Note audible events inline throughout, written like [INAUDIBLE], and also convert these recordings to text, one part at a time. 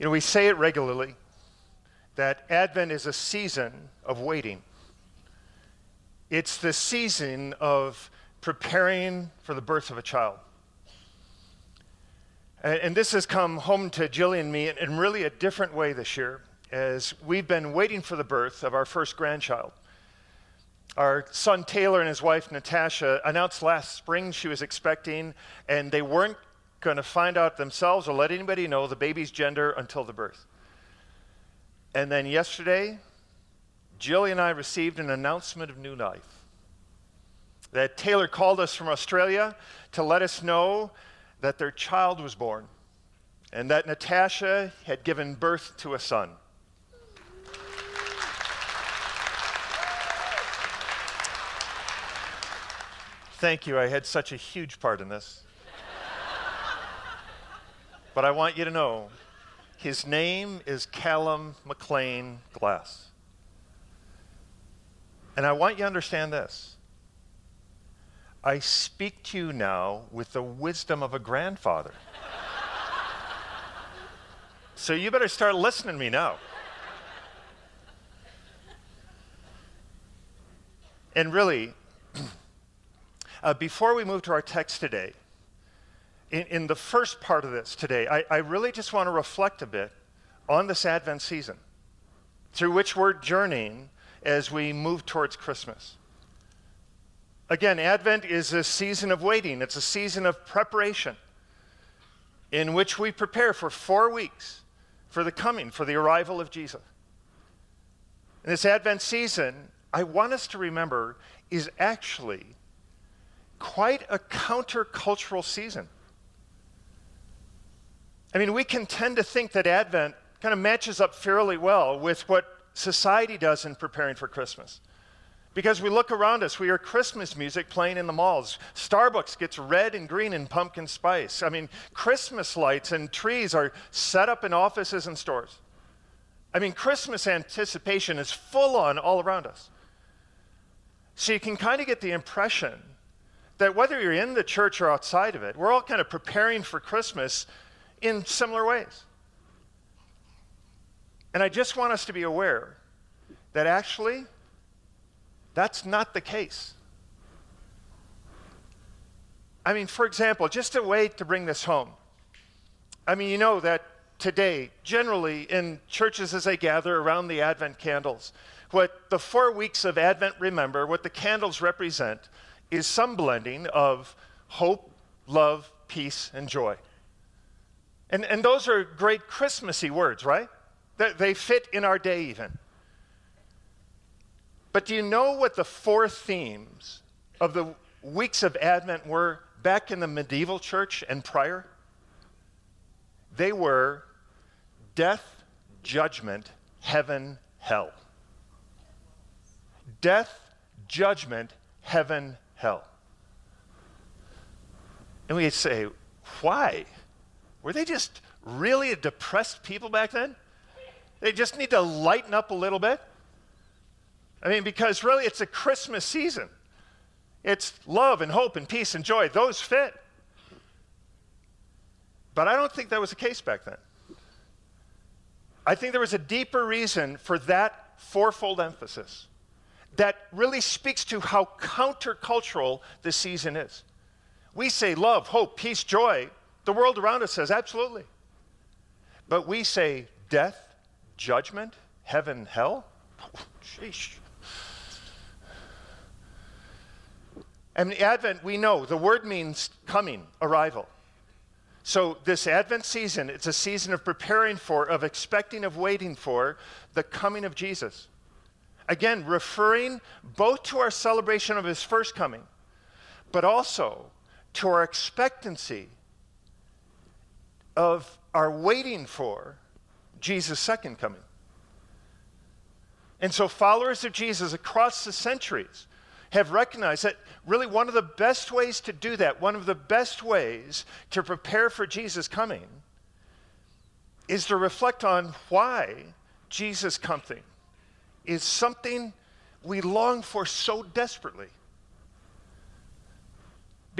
You know, we say it regularly that Advent is a season of waiting. It's the season of preparing for the birth of a child. And, this has come home to Jillian and me in really a different way this year as we've been waiting for the birth of our first grandchild. Our son Taylor and his wife Natasha announced last spring she was expecting, and they weren't going to find out themselves or let anybody know the baby's gender until the birth. And then yesterday, Jillian and I received an announcement of new life. That Taylor called us from Australia to let us know that their child was born and that Natasha had given birth to a son. Thank you. I had such a huge part in this. But I want you to know his name is Callum McLean Glass. And I want you to understand this. I speak to you now with the wisdom of a grandfather. [LAUGHS] so you better start listening to me now. And really, [CLEARS THROAT] uh, before we move to our text today, in, in the first part of this today, I, I really just want to reflect a bit on this Advent season through which we're journeying as we move towards Christmas. Again, Advent is a season of waiting, it's a season of preparation in which we prepare for four weeks for the coming, for the arrival of Jesus. And this Advent season, I want us to remember, is actually quite a countercultural season. I mean, we can tend to think that Advent kind of matches up fairly well with what society does in preparing for Christmas. Because we look around us, we hear Christmas music playing in the malls. Starbucks gets red and green and pumpkin spice. I mean, Christmas lights and trees are set up in offices and stores. I mean, Christmas anticipation is full on all around us. So you can kind of get the impression that whether you're in the church or outside of it, we're all kind of preparing for Christmas in similar ways. And I just want us to be aware that actually, that's not the case. I mean, for example, just a way to bring this home. I mean, you know that today, generally in churches as they gather around the Advent candles, what the four weeks of Advent remember, what the candles represent, is some blending of hope, love, peace, and joy. And, and those are great Christmassy words, right? They, they fit in our day even. But do you know what the four themes of the weeks of Advent were back in the medieval church and prior? They were death, judgment, heaven, hell. Death, judgment, heaven, hell. And we say, why? Were they just really depressed people back then? They just need to lighten up a little bit? I mean, because really it's a Christmas season. It's love and hope and peace and joy. Those fit. But I don't think that was the case back then. I think there was a deeper reason for that fourfold emphasis that really speaks to how countercultural this season is. We say love, hope, peace, joy. The world around us says absolutely. But we say death, judgment, heaven, hell. Sheesh. And Advent, we know the word means coming, arrival. So, this Advent season, it's a season of preparing for, of expecting, of waiting for the coming of Jesus. Again, referring both to our celebration of his first coming, but also to our expectancy of our waiting for Jesus' second coming. And so, followers of Jesus across the centuries have recognized that really one of the best ways to do that, one of the best ways to prepare for Jesus' coming, is to reflect on why Jesus' coming is something we long for so desperately.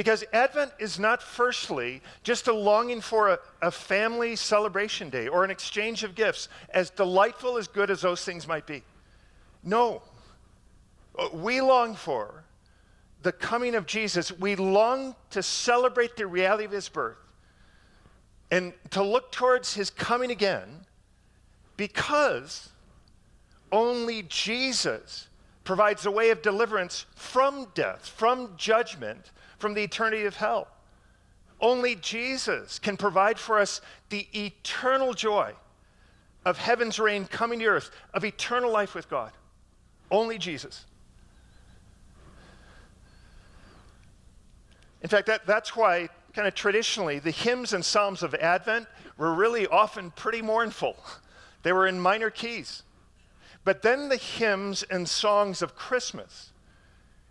Because Advent is not, firstly, just a longing for a, a, family celebration day or an exchange of gifts, as delightful, as good as those things might be. No. Uh, we long for the coming of Jesus. We long to celebrate the reality of his birth and to look towards his coming again because only Jesus provides a way of deliverance from death, from judgment, from the eternity of hell. Only Jesus can provide for us the eternal joy of heaven's reign coming to earth, of eternal life with God. Only Jesus. In fact, that, that's why, kind of traditionally, the hymns and psalms of Advent were really often pretty mournful. They were in minor keys. But then the hymns and songs of Christmas,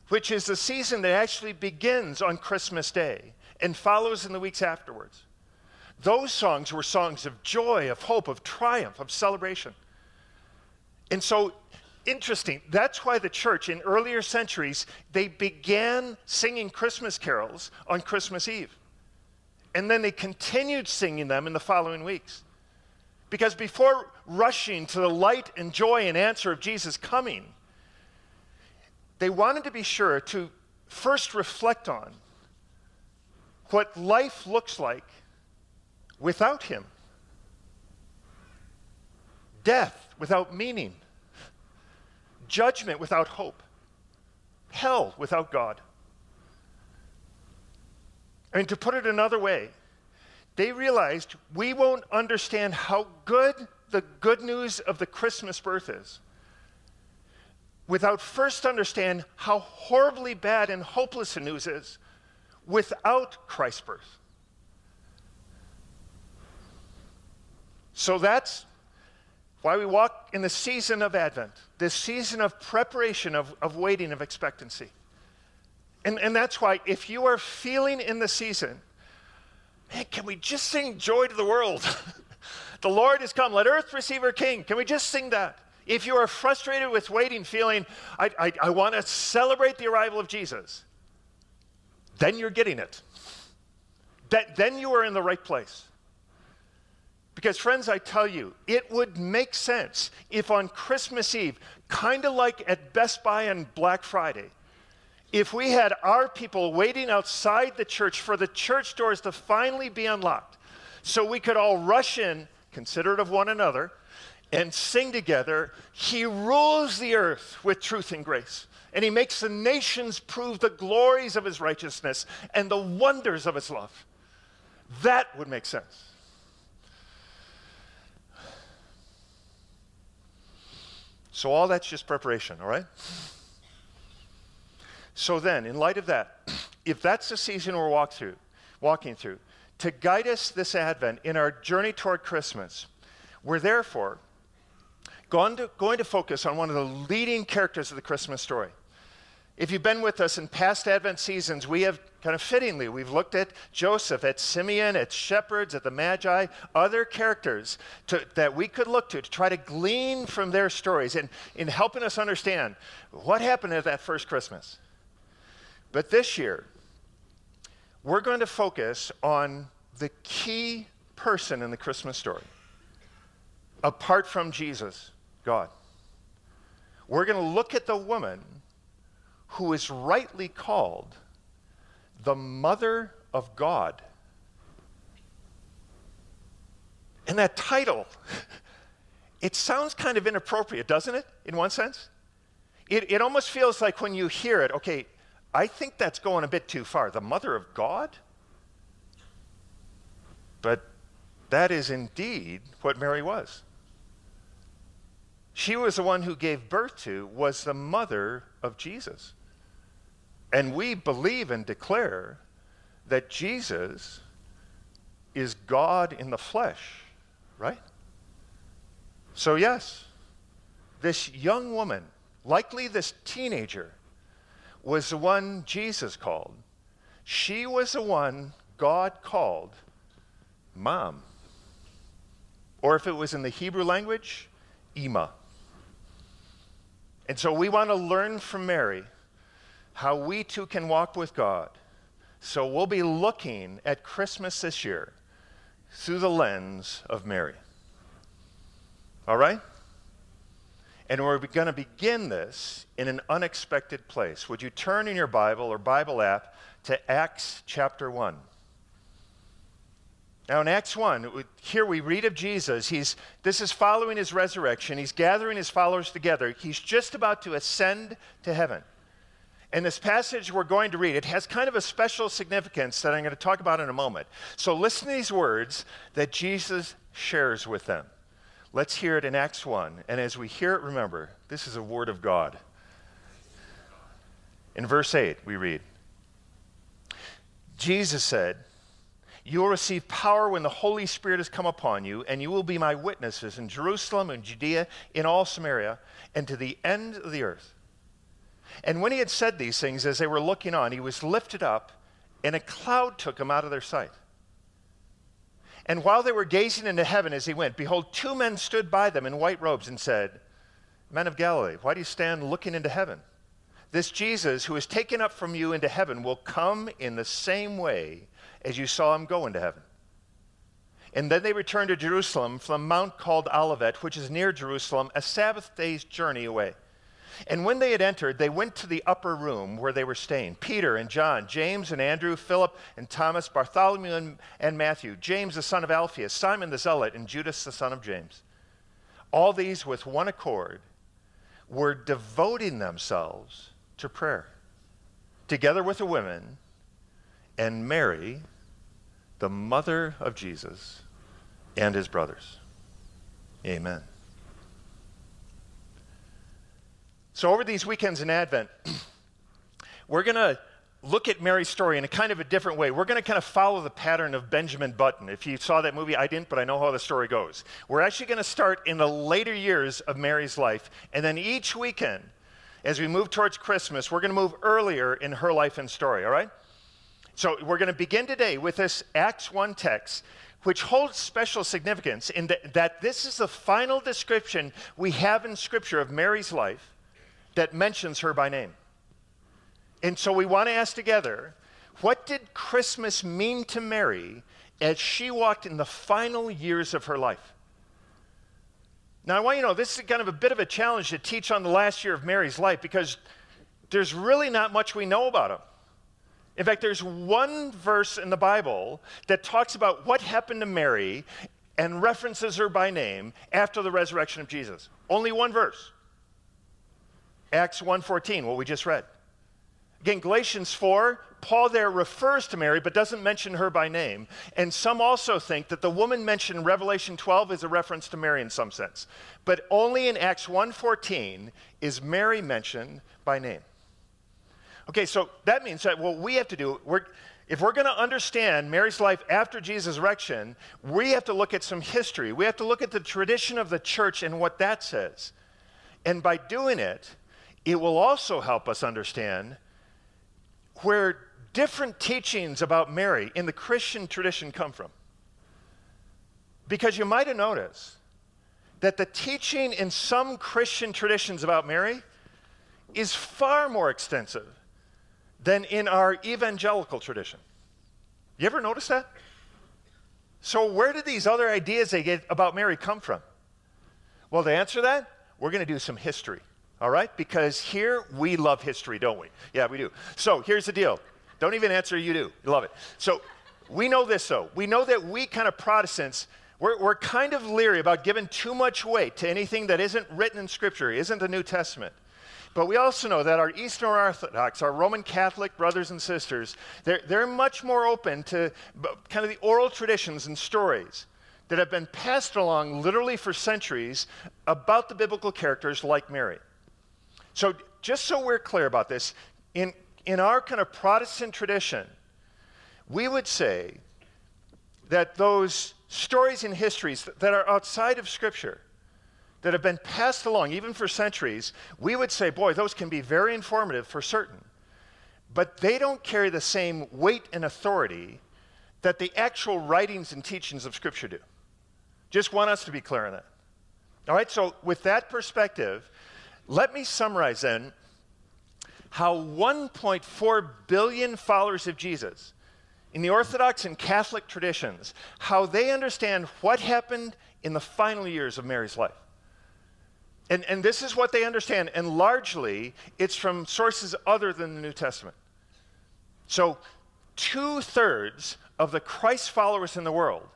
which is the season that actually begins on Christmas Day and follows in the weeks afterwards, those songs were songs of joy, of hope, of triumph, of celebration. And so, interesting, that's why the church in earlier centuries, they began singing Christmas carols on Christmas Eve. And then they continued singing them in the following weeks. Because before rushing to the light and joy and answer of Jesus coming, they wanted to be sure to first reflect on what life looks like without Him. Death without meaning, judgment without hope, hell without God. I mean, to put it another way, they realized we won't understand how good the good news of the Christmas birth is without first understand how horribly bad and hopeless the news is without Christ's birth. So that's why we walk in the season of Advent, this season of preparation, of, of waiting, of expectancy. And, and that's why, if you are feeling in the season man, can we just sing joy to the world? [LAUGHS] the Lord has come. Let earth receive her king. Can we just sing that? If you are frustrated with waiting, feeling, I, I, I want to celebrate the arrival of Jesus, then you're getting it. That, then you are in the right place. Because, friends, I tell you, it would make sense if on Christmas Eve, kind of like at Best Buy on Black Friday, if we had our people waiting outside the church for the church doors to finally be unlocked so we could all rush in, considerate of one another, and sing together, He rules the earth with truth and grace. And He makes the nations prove the glories of His righteousness and the wonders of His love. That would make sense. So, all that's just preparation, all right? So then, in light of that, if that's the season we're walk through, walking through, to guide us this Advent in our journey toward Christmas, we're therefore going to, going to focus on one of the leading characters of the Christmas story. If you've been with us in past Advent seasons, we have kind of fittingly, we've looked at Joseph, at Simeon, at shepherds, at the Magi, other characters to, that we could look to to try to glean from their stories and in helping us understand what happened at that first Christmas. But this year, we're going to focus on the key person in the Christmas story, apart from Jesus, God. We're going to look at the woman who is rightly called the mother of God. And that title, [LAUGHS] it sounds kind of inappropriate, doesn't it, in one sense? It, it almost feels like when you hear it, okay, I think that's going a bit too far. The mother of God? But that is indeed what Mary was. She was the one who gave birth to, was the mother of Jesus. And we believe and declare that Jesus is God in the flesh, right? So, yes, this young woman, likely this teenager, was the one Jesus called. She was the one God called mom. Or if it was in the Hebrew language, Ima. And so we want to learn from Mary how we too can walk with God, So we'll be looking at Christmas this year through the lens of Mary. All right? And we're going to begin this in an unexpected place. Would you turn in your Bible or Bible app to Acts chapter 1? Now, in Acts 1, here we read of Jesus. He's, this is following his resurrection. He's gathering his followers together. He's just about to ascend to heaven. And this passage we're going to read, it has kind of a special significance that I'm going to talk about in a moment. So listen to these words that Jesus shares with them. Let's hear it in Acts 1. And as we hear it, remember, this is a word of God. In verse 8, we read Jesus said, You will receive power when the Holy Spirit has come upon you, and you will be my witnesses in Jerusalem and Judea, in all Samaria, and to the end of the earth. And when he had said these things, as they were looking on, he was lifted up, and a cloud took him out of their sight. And while they were gazing into heaven as he went, behold, two men stood by them in white robes and said, Men of Galilee, why do you stand looking into heaven? This Jesus, who is taken up from you into heaven, will come in the same way as you saw him go into heaven. And then they returned to Jerusalem from the mount called Olivet, which is near Jerusalem, a Sabbath day's journey away. And when they had entered, they went to the upper room where they were staying Peter and John, James and Andrew, Philip and Thomas, Bartholomew and, and, Matthew, James the son of Alphaeus, Simon the Zealot, and Judas the son of James. All these with one accord were devoting themselves to prayer, together with the women and Mary, the mother of Jesus, and his brothers. Amen. So, over these weekends in Advent, [CLEARS THROAT] we're going to look at Mary's story in a kind of a different way. We're going to kind of follow the pattern of Benjamin Button. If you saw that movie, I didn't, but I know how the story goes. We're actually going to start in the later years of Mary's life, and then each weekend, as we move towards Christmas, we're going to move earlier in her life and story, all right? So we're going to begin today with this Acts 1 text, which holds special significance in that, that this is the final description we have in Scripture of Mary's life that mentions her by name. And so we want to ask together what did Christmas mean to Mary as she walked in the final years of her life? Now, I want you to know this is kind of a bit of a challenge to teach on the last year of Mary's life because there's really not much we know about him. In fact, there's one verse in the Bible that talks about what happened to Mary and references her by name after the resurrection of Jesus. Only one verse. Acts 1:14, what we just read. Again, Galatians 4, Paul there refers to Mary but doesn't mention her by name. And some also think that the woman mentioned in Revelation 12 is a reference to Mary in some sense. But only in Acts 1:14 is Mary mentioned by name. Okay, so that means that what we have to do, we're, if we're going to understand Mary's life after Jesus' resurrection, we have to look at some history. We have to look at the tradition of the church and what that says. And by doing it, it will also help us understand where different teachings about Mary in the Christian tradition come from. Because you might have noticed that the teaching in some Christian traditions about Mary is far more extensive than in our evangelical tradition. You ever notice that? So, where did these other ideas they get about Mary come from? Well, to answer that, we're going to do some history. All right? Because here we love history, don't we? Yeah, we do. So here's the deal. Don't even answer, you do. You love it. So we know this, though. We know that we kind of Protestants, we're, we're kind of leery about giving too much weight to anything that isn't written in Scripture, isn't the New Testament. But we also know that our Eastern Orthodox, our Roman Catholic brothers and sisters, they're, they're much more open to kind of the oral traditions and stories that have been passed along literally for centuries about the biblical characters like Mary. So, just so we're clear about this, in, in our kind of Protestant tradition, we would say that those stories and histories that are outside of Scripture, that have been passed along even for centuries, we would say, boy, those can be very informative for certain. But they don't carry the same weight and authority that the actual writings and teachings of Scripture do. Just want us to be clear on that. All right, so with that perspective, let me summarize then how 1.4 billion followers of Jesus in the Orthodox and Catholic traditions, how they understand what happened in the final years of Mary's life. And, and this is what they understand, and largely it's from sources other than the New Testament. So, two thirds of the Christ followers in the world,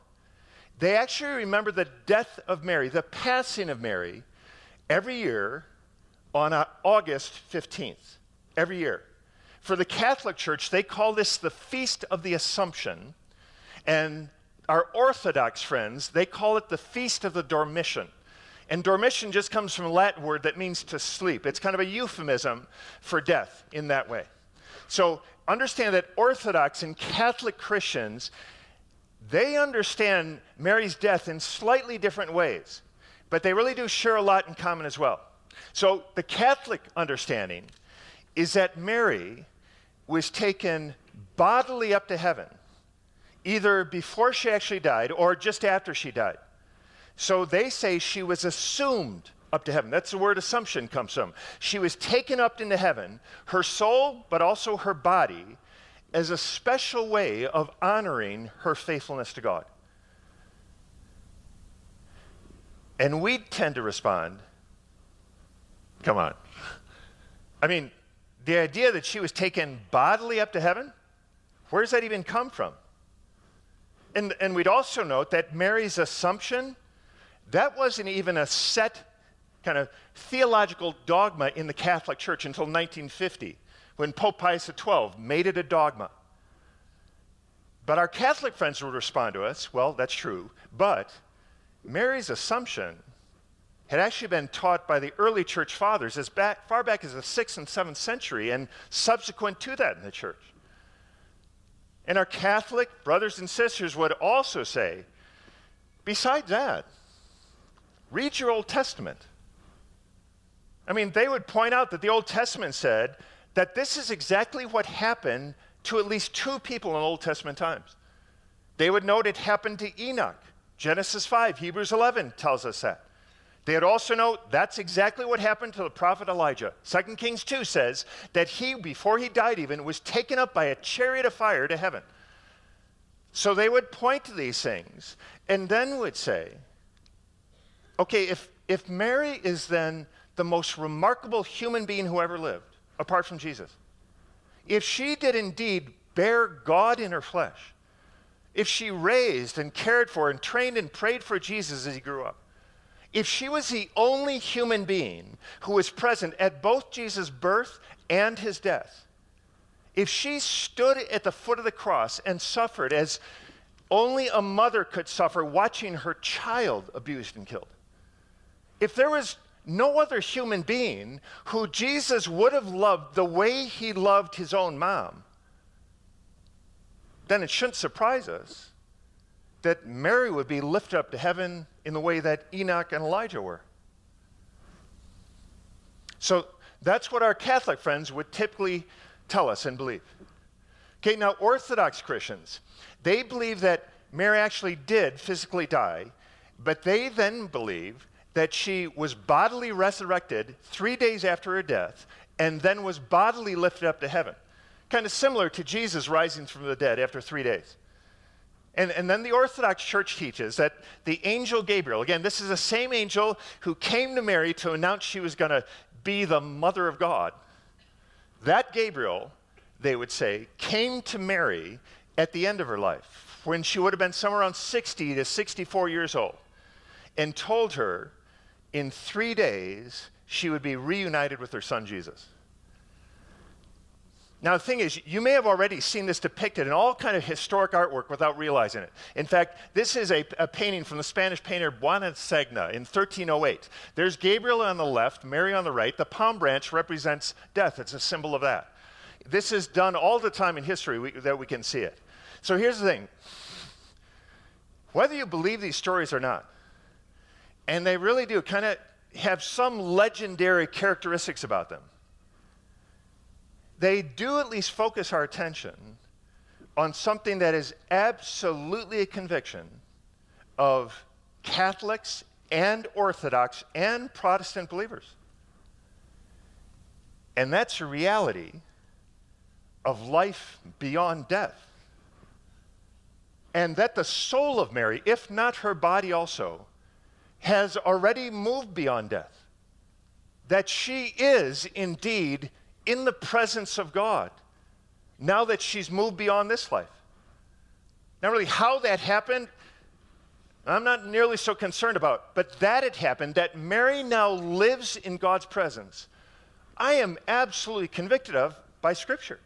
they actually remember the death of Mary, the passing of Mary, every year on uh, August 15th. Every year. For the Catholic Church, they call this the Feast of the Assumption. And our Orthodox friends, they call it the Feast of the Dormition. And dormition just comes from a Latin word that means to sleep. It's kind of a euphemism for death in that way. So understand that Orthodox and Catholic Christians, they understand Mary's death in slightly different ways, but they really do share a lot in common as well. So the Catholic understanding is that Mary was taken bodily up to heaven, either before she actually died or just after she died. So they say she was assumed up to heaven. That's the word assumption comes from. She was taken up into heaven, her soul, but also her body, as a special way of honoring her faithfulness to God. And we tend to respond, come on. I mean, the idea that she was taken bodily up to heaven, where does that even come from? And, and we'd also note that Mary's assumption, that wasn't even a set kind of theological dogma in the Catholic Church until 1950, when Pope Pius XII made it a dogma. But our Catholic friends would respond to us, well, that's true, but Mary's assumption had actually been taught by the early church fathers as back, far back as the 6th and 7th century and subsequent to that in the church. And our Catholic brothers and sisters would also say, besides that, read your Old Testament. I mean, they would point out that the Old Testament said that this is exactly what happened to at least two people in Old Testament times. They would note it happened to Enoch. Genesis 5, Hebrews 11 tells us that. They'd also note that's exactly what happened to the prophet Elijah. 2 Kings 2 says that he, before he died even, was taken up by a chariot of fire to heaven. So they would point to these things and then would say, okay, if, if Mary is then the most remarkable human being who ever lived, apart from Jesus, if she did indeed bear God in her flesh, if she raised and cared for and trained and prayed for Jesus as he grew up, if she was the only human being who was present at both Jesus' birth and his death, if she stood at the foot of the cross and suffered as only a mother could suffer watching her child abused and killed, if there was no other human being who Jesus would have loved the way he loved his own mom, then it shouldn't surprise us that Mary would be lifted up to heaven in the way that Enoch and Elijah were. So that's what our Catholic friends would typically tell us and believe. Okay, now Orthodox Christians, they believe that Mary actually did physically die, but they then believe that she was bodily resurrected three days after her death and then was bodily lifted up to heaven. Kind of similar to Jesus rising from the dead after three days. And, and then the Orthodox Church teaches that the angel Gabriel, again, this is the same angel who came to Mary to announce she was going to be the mother of God. That Gabriel, they would say, came to Mary at the end of her life, when she would have been somewhere around 60 to 64 years old, and told her in three days she would be reunited with her son Jesus. Now, the thing is, you may have already seen this depicted in all kind of historic artwork without realizing it. In fact, this is a, a painting from the Spanish painter Buoninsegna in 1308. There's Gabriel on the left, Mary on the right. The palm branch represents death. It's a symbol of that. This is done all the time in history we, that we can see it. So here's the thing. Whether you believe these stories or not, and they really do kind of have some legendary characteristics about them they do at least focus our attention on something that is absolutely a conviction of Catholics and Orthodox and Protestant believers. And that's a reality of life beyond death. And that the soul of Mary, if not her body also, has already moved beyond death. That she is indeed in the presence of God now that she's moved beyond this life. Now, really, how that happened, I'm not nearly so concerned about, but that it happened, that Mary now lives in God's presence, I am absolutely convicted of by Scripture.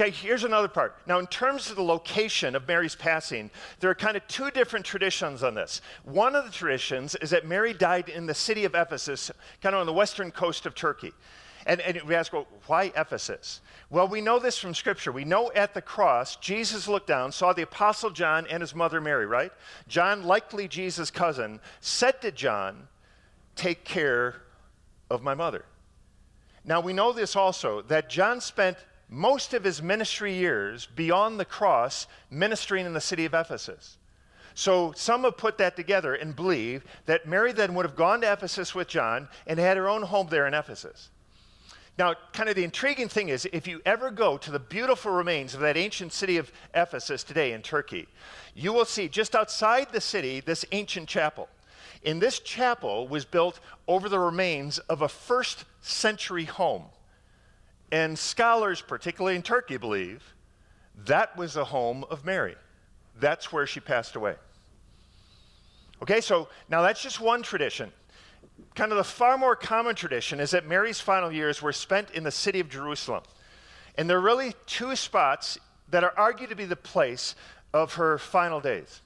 Okay, here's another part. Now, in terms of the location of Mary's passing, there are kind of two different traditions on this. One of the traditions is that Mary died in the city of Ephesus, kind of on the western coast of Turkey. And, and we ask, well, why Ephesus? Well, we know this from Scripture. We know at the cross, Jesus looked down, saw the Apostle John and his mother Mary, right? John, likely Jesus' cousin, said to John, Take care of my mother. Now, we know this also that John spent most of his ministry years beyond the cross ministering in the city of Ephesus. So some have put that together and believe that Mary then would have gone to Ephesus with John and had her own home there in Ephesus. Now, kind of the intriguing thing is if you ever go to the beautiful remains of that ancient city of Ephesus today in Turkey, you will see just outside the city this ancient chapel. And this chapel was built over the remains of a first century home. And scholars, particularly in Turkey, believe that was the home of Mary. That's where she passed away. Okay, so now that's just one tradition. Kind of the far more common tradition is that Mary's final years were spent in the city of Jerusalem. And there are really two spots that are argued to be the place of her final days.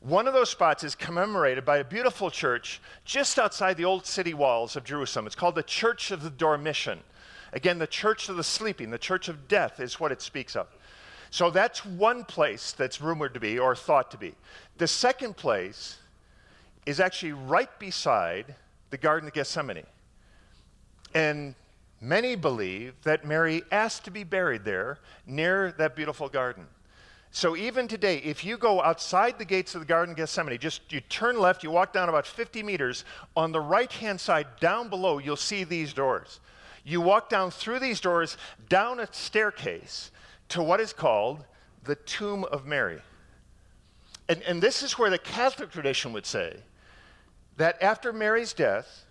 One of those spots is commemorated by a beautiful church just outside the old city walls of Jerusalem. It's called the Church of the Dormition. Again, the church of the sleeping, the church of death is what it speaks of. So that's one place that's rumored to be or thought to be. The second place is actually right beside the Garden of Gethsemane. And many believe that Mary asked to be buried there near that beautiful garden. So even today, if you go outside the gates of the Garden of Gethsemane, just you turn left, you walk down about 50 meters, on the right hand side down below, you'll see these doors. You walk down through these doors, down a staircase to what is called the tomb of Mary. And, and this is where the Catholic tradition would say that after Mary's death,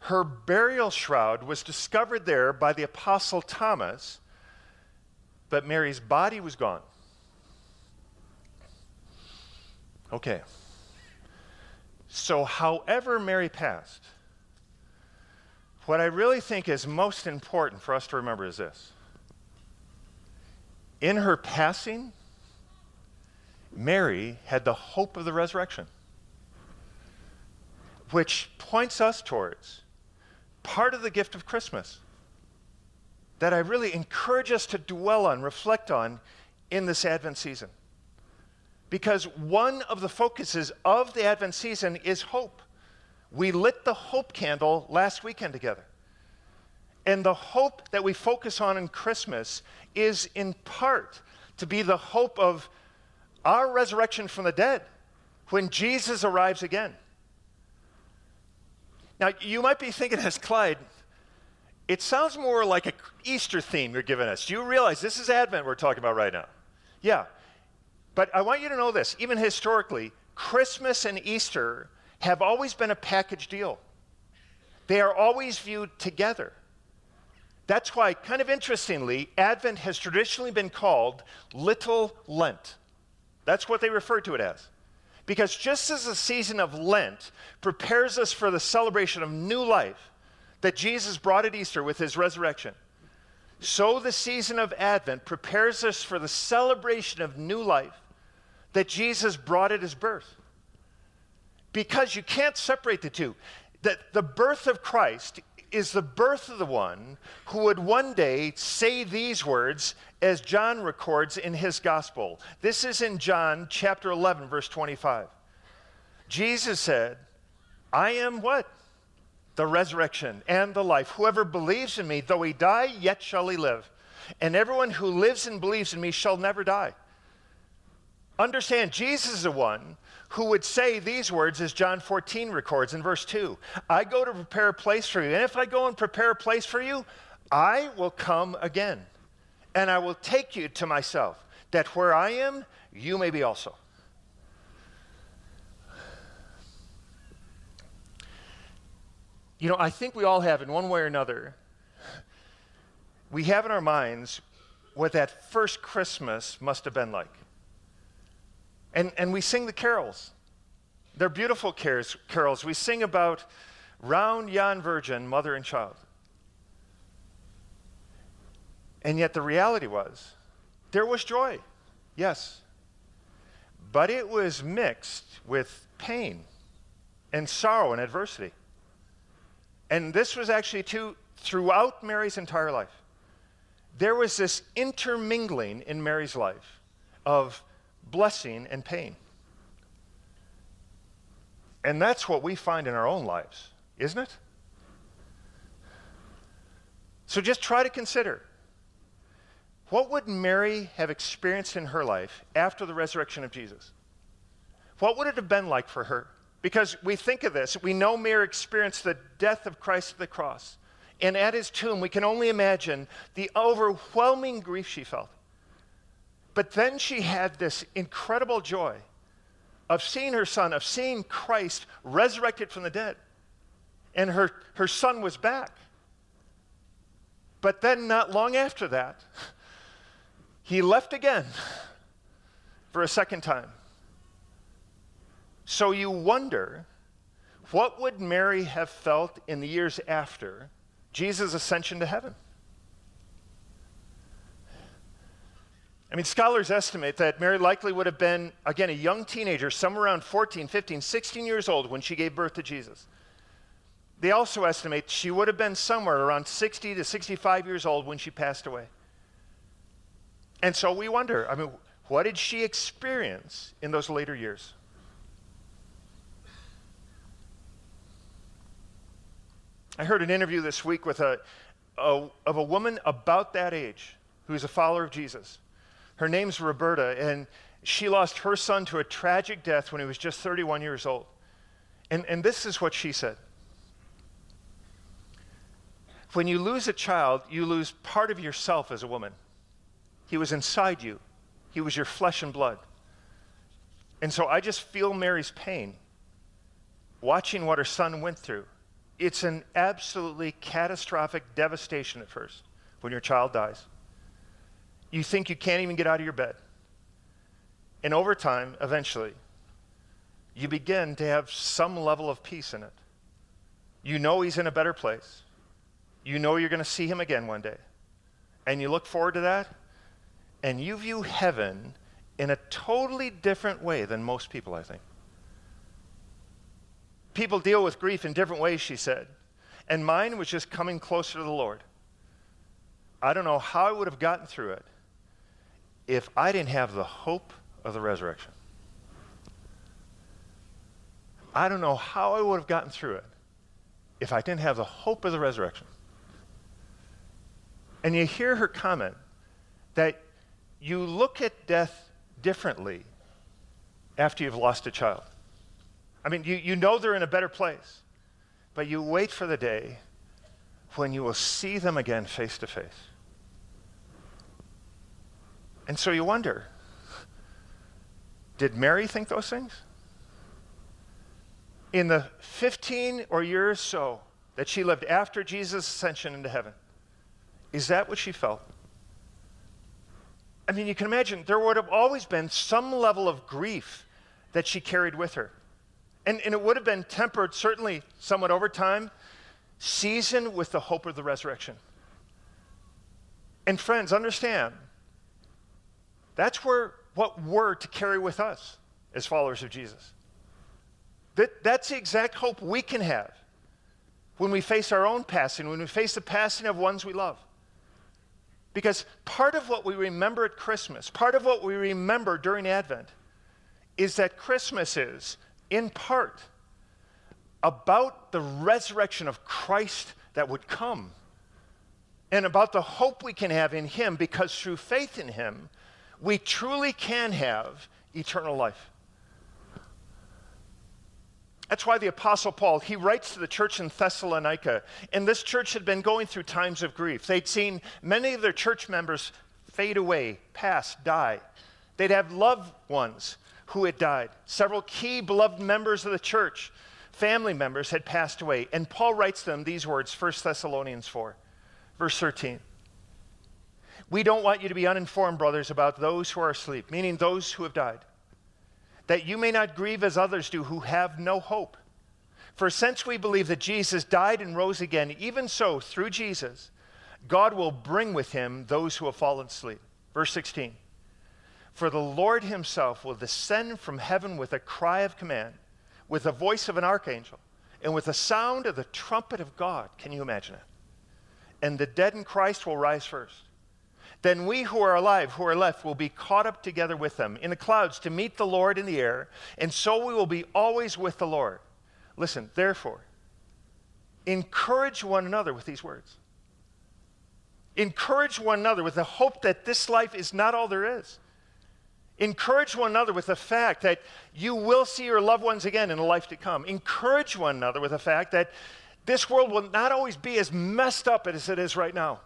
her burial shroud was discovered there by the Apostle Thomas, but Mary's body was gone. Okay. So, however Mary passed, what I really think is most important for us to remember is this. In her passing, Mary had the hope of the resurrection, which points us towards part of the gift of Christmas that I really encourage us to dwell on, reflect on in this Advent season. Because one of the focuses of the Advent season is hope. We lit the hope candle last weekend together. And the hope that we focus on in Christmas is in part to be the hope of our resurrection from the dead when Jesus arrives again. Now, you might be thinking, as Clyde, it sounds more like an Easter theme you're giving us. Do you realize this is Advent we're talking about right now? Yeah. But I want you to know this even historically, Christmas and Easter have always been a package deal. They are always viewed together. That's why, kind of interestingly, Advent has traditionally been called Little Lent. That's what they refer to it as. Because just as the season of Lent prepares us for the celebration of new life that Jesus brought at Easter with his resurrection, so the season of Advent prepares us for the celebration of new life that Jesus brought at his birth because you can't separate the two. That the birth of Christ is the birth of the one who would one day say these words as John records in his gospel. This is in John chapter 11, verse 25. Jesus said, I am what? The resurrection and the life. Whoever believes in me, though he die, yet shall he live. And everyone who lives and believes in me shall never die. Understand, Jesus is the one who would say these words as John 14 records in verse 2 I go to prepare a place for you. And if I go and prepare a place for you, I will come again. And I will take you to myself, that where I am, you may be also. You know, I think we all have, in one way or another, we have in our minds what that first Christmas must have been like. And, and we sing the carols. They're beautiful carols, carols. We sing about round yon virgin, mother and child. And yet the reality was there was joy, yes. But it was mixed with pain and sorrow and adversity. And this was actually too, throughout Mary's entire life. There was this intermingling in Mary's life of blessing and pain. And that's what we find in our own lives, isn't it? So just try to consider what would Mary have experienced in her life after the resurrection of Jesus? What would it have been like for her? Because we think of this, we know Mary experienced the death of Christ at the cross. And at his tomb, we can only imagine the overwhelming grief she felt. But then she had this incredible joy of seeing her son, of seeing Christ resurrected from the dead. And her, her son was back. But then, not long after that, he left again for a second time. So you wonder what would Mary have felt in the years after Jesus' ascension to heaven? I mean, scholars estimate that Mary likely would have been, again, a young teenager, somewhere around 14, 15, 16 years old when she gave birth to Jesus. They also estimate she would have been somewhere around 60 to 65 years old when she passed away. And so we wonder I mean, what did she experience in those later years? I heard an interview this week with a, a, of a woman about that age who's a follower of Jesus. Her name's Roberta, and she lost her son to a tragic death when he was just 31 years old. And, and this is what she said When you lose a child, you lose part of yourself as a woman. He was inside you, he was your flesh and blood. And so I just feel Mary's pain watching what her son went through. It's an absolutely catastrophic devastation at first when your child dies you think you can't even get out of your bed. And over time, eventually, you begin to have some level of peace in it. You know he's in a better place. You know you're going to see him again one day. And you look forward to that, and you view heaven in a totally different way than most people, I think. People deal with grief in different ways, she said. And mine was just coming closer to the Lord. I don't know how I would have gotten through it if I didn't have the hope of the resurrection. I don't know how I would have gotten through it if I didn't have the hope of the resurrection. And you hear her comment that you look at death differently after you've lost a child. I mean, you, you know they're in a better place, but you wait for the day when you will see them again face to face. And so you wonder did Mary think those things? In the 15 or years so that she lived after Jesus' ascension into heaven, is that what she felt? I mean, you can imagine there would have always been some level of grief that she carried with her. And, and it would have been tempered, certainly somewhat over time, seasoned with the hope of the resurrection. And friends, understand that's where what we're to carry with us as followers of Jesus. That, that's the exact hope we can have when we face our own passing, when we face the passing of ones we love. Because part of what we remember at Christmas, part of what we remember during Advent, is that Christmas is, in part, about the resurrection of Christ that would come and about the hope we can have in Him because through faith in Him, we truly can have eternal life. That's why the Apostle Paul, he writes to the church in Thessalonica, and this church had been going through times of grief. They'd seen many of their church members fade away, pass, die. They'd have loved ones who had died. Several key beloved members of the church, family members, had passed away. And Paul writes them these words, 1 Thessalonians 4, verse 13. We don't want you to be uninformed, brothers, about those who are asleep, meaning those who have died that you may not grieve as others do who have no hope. For since we believe that Jesus died and rose again, even so, through Jesus, God will bring with him those who have fallen asleep. Verse 16 For the Lord himself will descend from heaven with a cry of command, with the voice of an archangel, and with the sound of the trumpet of God. Can you imagine it? And the dead in Christ will rise first. Then we who are alive, who are left, will be caught up together with them in the clouds to meet the Lord in the air, and so we will be always with the Lord. Listen, therefore, encourage one another with these words. Encourage one another with the hope that this life is not all there is. Encourage one another with the fact that you will see your loved ones again in a life to come. Encourage one another with the fact that this world will not always be as messed up as it is right now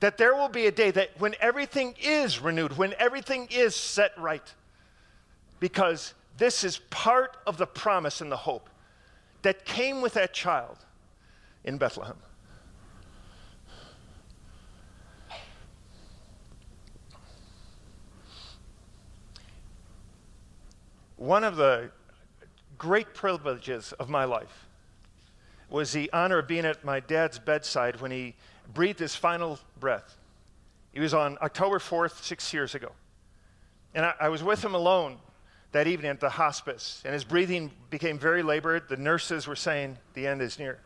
that there will be a day that when everything is renewed, when everything is set right, because this is part of the promise and the hope that came with that child in Bethlehem. One of the great privileges of my life was the honor of being at my dad's bedside when he breathed his final breath. He was on October 4th, six years ago. And I, I, was with him alone that evening at the hospice, and his breathing became very labored. The nurses were saying, The end is near.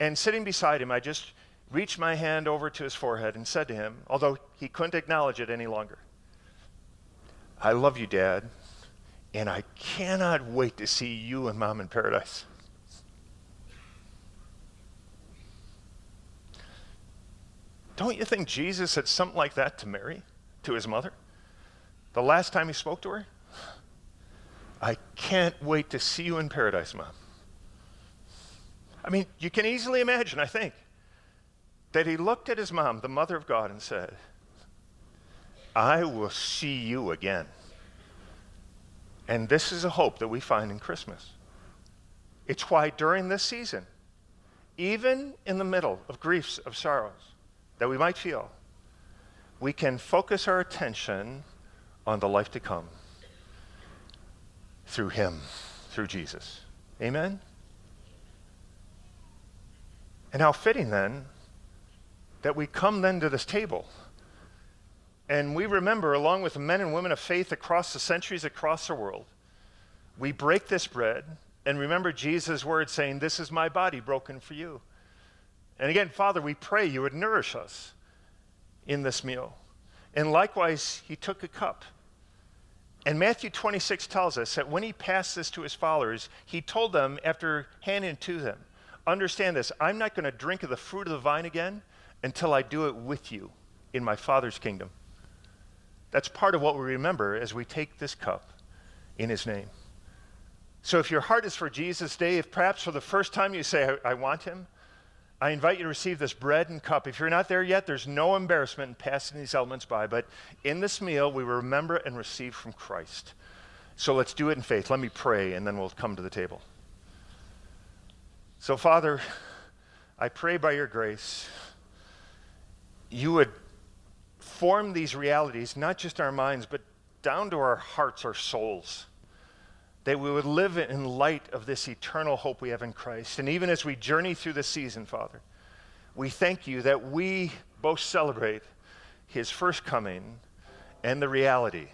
And sitting beside him, I just reached my hand over to his forehead and said to him, although he couldn't acknowledge it any longer, I love you, Dad, and I cannot wait to see you and Mom in paradise. Don't you think Jesus said something like that to Mary, to his mother? The last time he spoke to her? I can't wait to see you in paradise, Mom. I mean, you can easily imagine, I think, that he looked at his mom, the mother of God, and said, I will see you again. And this is a hope that we find in Christmas. It's why during this season, even in the middle of griefs, of sorrows, that we might feel, we can focus our attention on the life to come through Him, through Jesus. Amen? And how fitting then that we come then to this table and we remember, along with men and women of faith across the centuries, across the world, we break this bread and remember Jesus' words saying, This is my body broken for you. And again, Father, we pray you would nourish us in this meal. And likewise, he took a cup. And Matthew 26 tells us that when he passed this to his followers, he told them, after handing it to them, Understand this, I'm not going to drink of the fruit of the vine again until I do it with you in my Father's kingdom. That's part of what we remember as we take this cup in his name. So if your heart is for Jesus Day, if perhaps for the first time you say, I, I want him, I invite you to receive this bread and cup. If you're not there yet, there's no embarrassment in passing these elements by, but in this meal, we remember and receive from Christ. So let's do it in faith. Let me pray, and then we'll come to the table. So, Father, I pray by your grace, you would form these realities, not just our minds, but down to our hearts, our souls that we would live in light of this eternal hope we have in Christ. And even as we journey through the season, Father, we thank you that we both celebrate his first coming and the reality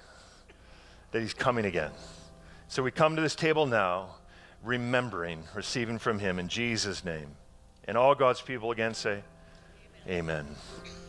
that he's coming again. So we come to this table now, remembering, receiving from him in Jesus' name. And all God's people again say, Amen. Amen.